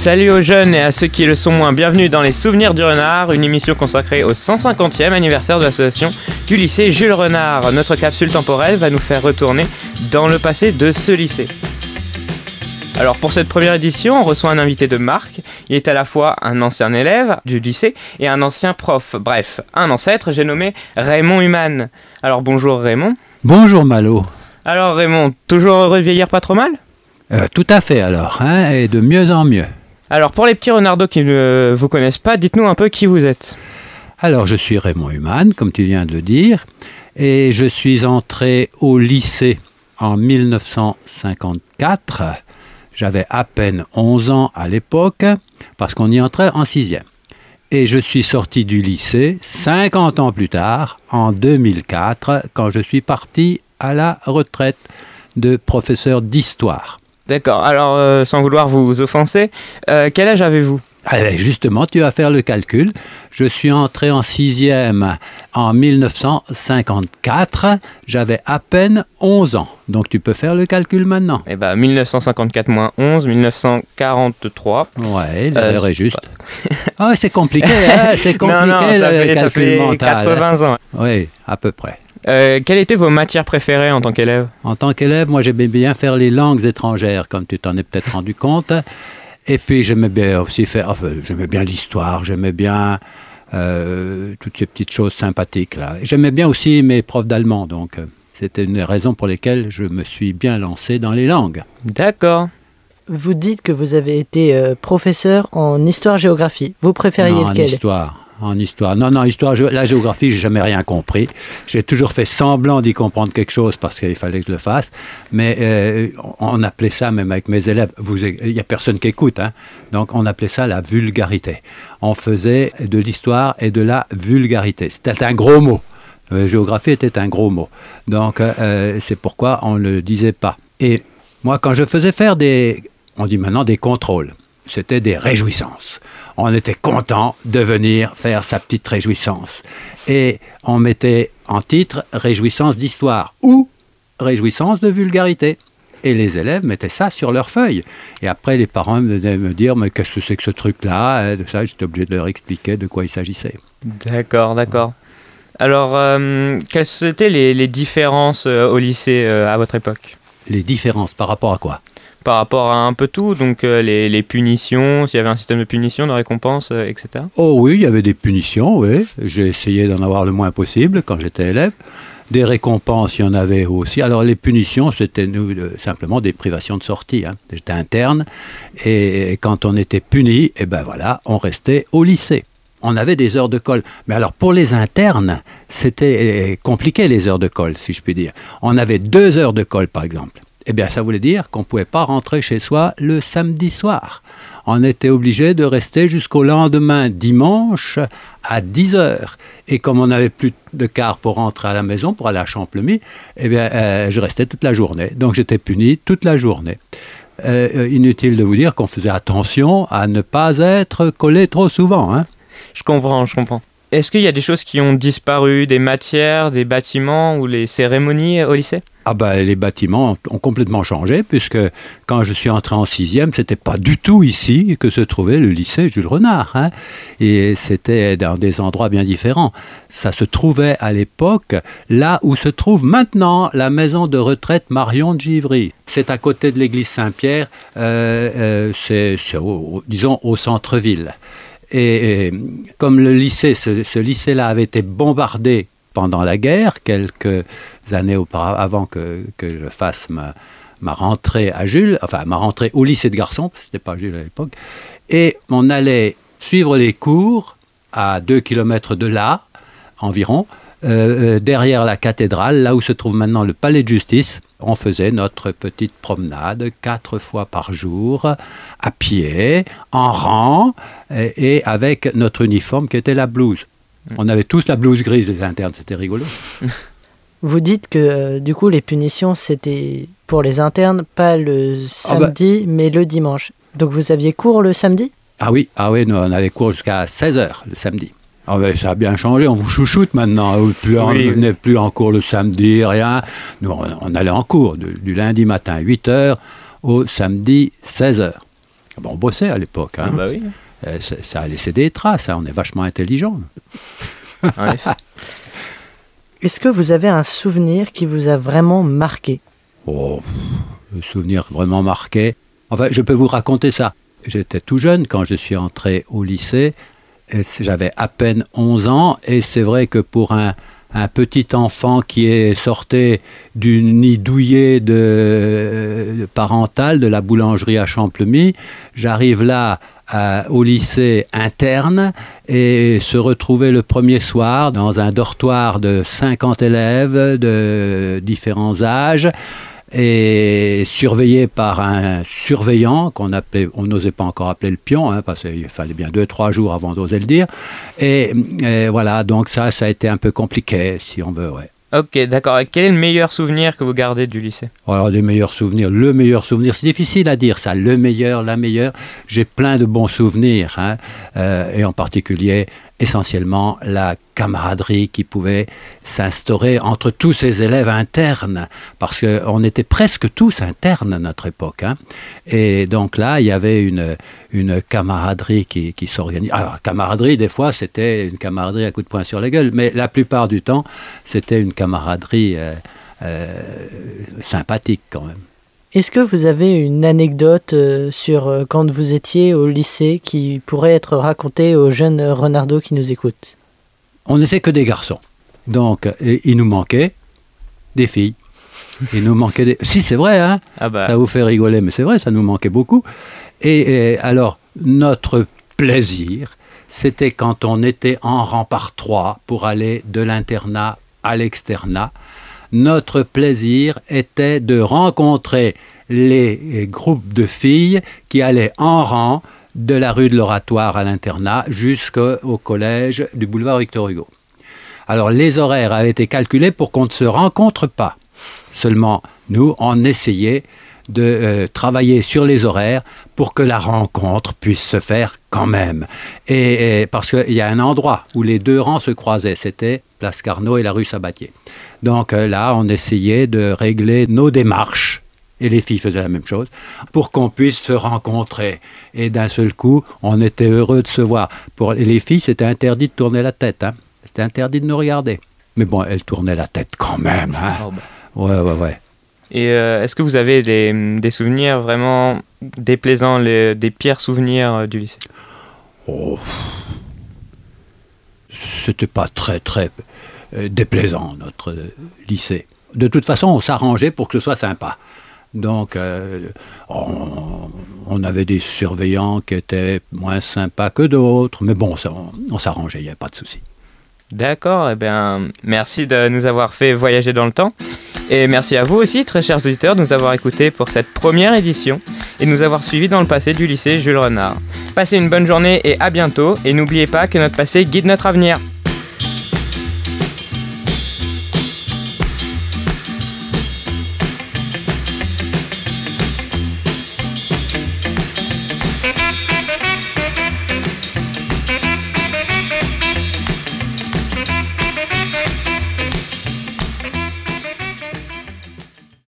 Salut aux jeunes et à ceux qui le sont moins, bienvenue dans les Souvenirs du Renard, une émission consacrée au 150e anniversaire de l'association du lycée Jules Renard. Notre capsule temporelle va nous faire retourner dans le passé de ce lycée. Alors pour cette première édition, on reçoit un invité de marque. Il est à la fois un ancien élève du lycée et un ancien prof. Bref, un ancêtre, j'ai nommé Raymond Human. Alors bonjour Raymond. Bonjour Malo. Alors Raymond, toujours heureux de vieillir pas trop mal? Euh, tout à fait alors, hein, et de mieux en mieux. Alors pour les petits renardos qui ne vous connaissent pas, dites-nous un peu qui vous êtes. Alors je suis Raymond Human, comme tu viens de le dire, et je suis entré au lycée en 1954. J'avais à peine 11 ans à l'époque, parce qu'on y entrait en sixième. Et je suis sorti du lycée 50 ans plus tard, en 2004, quand je suis parti à la retraite de professeur d'histoire. D'accord, alors euh, sans vouloir vous offenser, euh, quel âge avez-vous? Eh bien, Justement, tu vas faire le calcul. Je suis entré en sixième en 1954. J'avais à peine 11 ans. Donc tu peux faire le calcul maintenant. Eh ben 1954 moins 11, 1943. Ouais, l'heure est juste. Ah, c'est compliqué, hein, c'est compliqué non, non, ça le fait, ça calcul fait mental. hein. 80 ans. Oui, à peu près. Euh, quelles étaient vos matières préférées en tant qu'élève? En tant qu'élève, moi j'aimais bien faire les langues étrangères, comme tu t'en es peut-être rendu compte. Et puis j'aimais bien aussi faire, enfin, j'aimais bien l'histoire, j'aimais bien euh, toutes ces petites choses sympathiques là. J'aimais bien aussi mes profs d'allemand, donc euh, c'était une des raisons pour lesquelles je me suis bien lancé dans les langues. D'accord. Vous dites que vous avez été euh, professeur en histoire-géographie. Vous préfériez Non, en lequel? histoire. En histoire. Non, non, histoire, gé- la géographie, j'ai jamais rien compris. J'ai toujours fait semblant d'y comprendre quelque chose parce qu'il fallait que je le fasse. Mais euh, on appelait ça, même avec mes élèves, il n'y a personne qui écoute. hein. Donc on appelait ça la vulgarité. On faisait de l'histoire et de la vulgarité. C'était un gros mot. Euh, géographie était un gros mot. Donc euh, c'est pourquoi on ne le disait pas. Et moi, quand je faisais faire des, on dit maintenant des contrôles, c'était des réjouissances. On était content de venir faire sa petite réjouissance. Et on mettait en titre Réjouissance d'histoire ou Réjouissance de vulgarité. Et les élèves mettaient ça sur leur feuille. Et après, les parents venaient me dire Mais qu'est-ce que c'est que ce truc-là ça, j'étais obligé de leur expliquer de quoi il s'agissait. D'accord, d'accord. Alors, euh, quelles étaient les, les différences euh, au lycée euh, à votre époque? Les différences par rapport à quoi Par rapport à un peu tout, donc euh, les, les punitions, s'il y avait un système de punition, de récompense, euh, etc. Oh oui, il y avait des punitions, oui. J'ai essayé d'en avoir le moins possible quand j'étais élève. Des récompenses, il y en avait aussi. Alors les punitions, c'était nous euh, simplement des privations de sortie. hein. J'étais interne et quand on était puni, eh ben voilà, on restait au lycée. On avait des heures de colle. Mais alors pour les internes, c'était euh, compliqué les heures de colle, si je puis dire. On avait deux heures de colle, par exemple. Eh bien, ça voulait dire qu'on ne pouvait pas rentrer chez soi le samedi soir. On était obligé de rester jusqu'au lendemain dimanche à 10 heures. Et comme on n'avait plus de car pour rentrer à la maison, pour aller à Champlemy, eh bien, euh, je restais toute la journée. Donc j'étais puni toute la journée. Euh, inutile de vous dire qu'on faisait attention à ne pas être collé trop souvent. hein. Je comprends, je comprends. Est-ce qu'il y a des choses qui ont disparu, des matières, des bâtiments ou les cérémonies au lycée? Ah ben, les bâtiments ont complètement changé, puisque quand je suis entré en sixième, c'était pas du tout ici que se trouvait le lycée Jules Renard. hein. Et c'était dans des endroits bien différents. Ça se trouvait à l'époque là où se trouve maintenant la maison de retraite Marion de Givry. C'est à côté de l'église Saint-Pierre, euh, euh, c'est, disons au centre-ville. Et, comme le lycée, ce, lycée-là avait été bombardé pendant la guerre, quelques années avant que, je fasse ma, ma rentrée à Jules, enfin ma rentrée au lycée de garçons, c'était pas Jules à l'époque, et on allait suivre les cours à deux kilomètres de là, environ, euh, euh, derrière la cathédrale, là où se trouve maintenant le palais de justice. On faisait notre petite promenade quatre fois par jour, à pied, en rang, et, et avec notre uniforme qui était la blouse. On avait tous la blouse grise, les internes, c'était rigolo. Vous dites que euh, du coup les punitions c'était pour les internes, pas le Ah bah. samedi mais le dimanche. Donc vous aviez cours le samedi? Ah oui, ah oui, nous, on avait cours jusqu'à 16h le samedi. Ah ben, ça a bien changé, on vous chouchoute maintenant. Vous plus en- Oui, venez plus en cours le samedi, rien. Nous, on, on allait en cours du, du lundi matin 8h au samedi 16h. Ah bon, on bossait à l'époque. Hein. Ah bah oui. Euh, ça, ça a laissé des traces. hein. On est vachement intelligent. Est-ce que vous avez un souvenir qui vous a vraiment marqué? Oh, le souvenir vraiment marqué. Enfin, je peux vous raconter ça. J'étais tout jeune quand je suis entré au lycée. J'avais à peine 11 ans. Et c'est vrai que pour un, petit enfant qui est sorti du nid douillet de, parental de la boulangerie à Champlemy, j'arrive là à- au lycée interne et se retrouver le premier soir dans un dortoir de 50 élèves de différents âges et surveillé par un surveillant qu'on appelait, on n'osait pas encore appeler le pion, hein, parce qu'il fallait bien deux, trois jours avant d'oser le dire. Et, et voilà, donc ça, ça a été un peu compliqué, si on veut, ouais. Ok, d'accord. Et Quel est le meilleur souvenir que vous gardez du lycée? Alors, des meilleurs souvenirs, le meilleur souvenir, c'est difficile à dire ça, le meilleur, la meilleure. J'ai plein de bons souvenirs, hein, euh, et en particulier, essentiellement, la camaraderie qui pouvait s'instaurer entre tous ces élèves internes, parce qu'on était presque tous internes à notre époque. hein. Et donc là, il y avait une, une camaraderie qui, qui s'organise. Alors, camaraderie, des fois, c'était une camaraderie à coup de poing sur la gueule, mais la plupart du temps, c'était une camaraderie euh, euh, sympathique quand même. Est-ce que vous avez une anecdote euh, sur euh, quand vous étiez au lycée qui pourrait être racontée aux jeunes Renardo qui nous écoutent? On n'était que des garçons. Donc, et il nous manquait des filles. Il nous manquait des... Si, c'est vrai, hein Ah bah. ça vous fait rigoler, mais c'est vrai, ça nous manquait beaucoup. Et, et alors, notre plaisir, c'était quand on était en rang par trois pour aller de l'internat à l'externat. Notre plaisir était de rencontrer les groupes de filles qui allaient en rang de la rue de l'Oratoire à l'internat jusqu'au collège du boulevard Victor Hugo. Alors les horaires avaient été calculés pour qu'on ne se rencontre pas. Seulement, nous, on essayait de euh, travailler sur les horaires pour que la rencontre puisse se faire quand même. Et, et parce qu'il y a un endroit où les deux rangs se croisaient, c'était Place Carnot et la rue Sabatier. Donc euh, là, on essayait de régler nos démarches et les filles faisaient la même chose, pour qu'on puisse se rencontrer. Et d'un seul coup, on était heureux de se voir. Pour les filles, c'était interdit de tourner la tête. hein. C'était interdit de nous regarder. Mais bon, elles tournaient la tête quand même. hein. Oh, bah. Ouais, ouais, ouais. Et euh, est-ce que vous avez des, des souvenirs vraiment déplaisants, les- des pires souvenirs euh, du lycée? Oh. C'était pas très, très euh, déplaisant, notre lycée. De toute façon, on s'arrangeait pour que ce soit sympa. Donc, euh, on, on avait des surveillants qui étaient moins sympas que d'autres, mais bon, ça, on, on s'arrangeait, il n'y avait pas de souci. D'accord, eh bien, merci de nous avoir fait voyager dans le temps. Et merci à vous aussi, très chers auditeurs, de nous avoir écoutés pour cette première édition et de nous avoir suivis dans le passé du lycée Jules Renard. Passez une bonne journée et à bientôt. Et n'oubliez pas que notre passé guide notre avenir.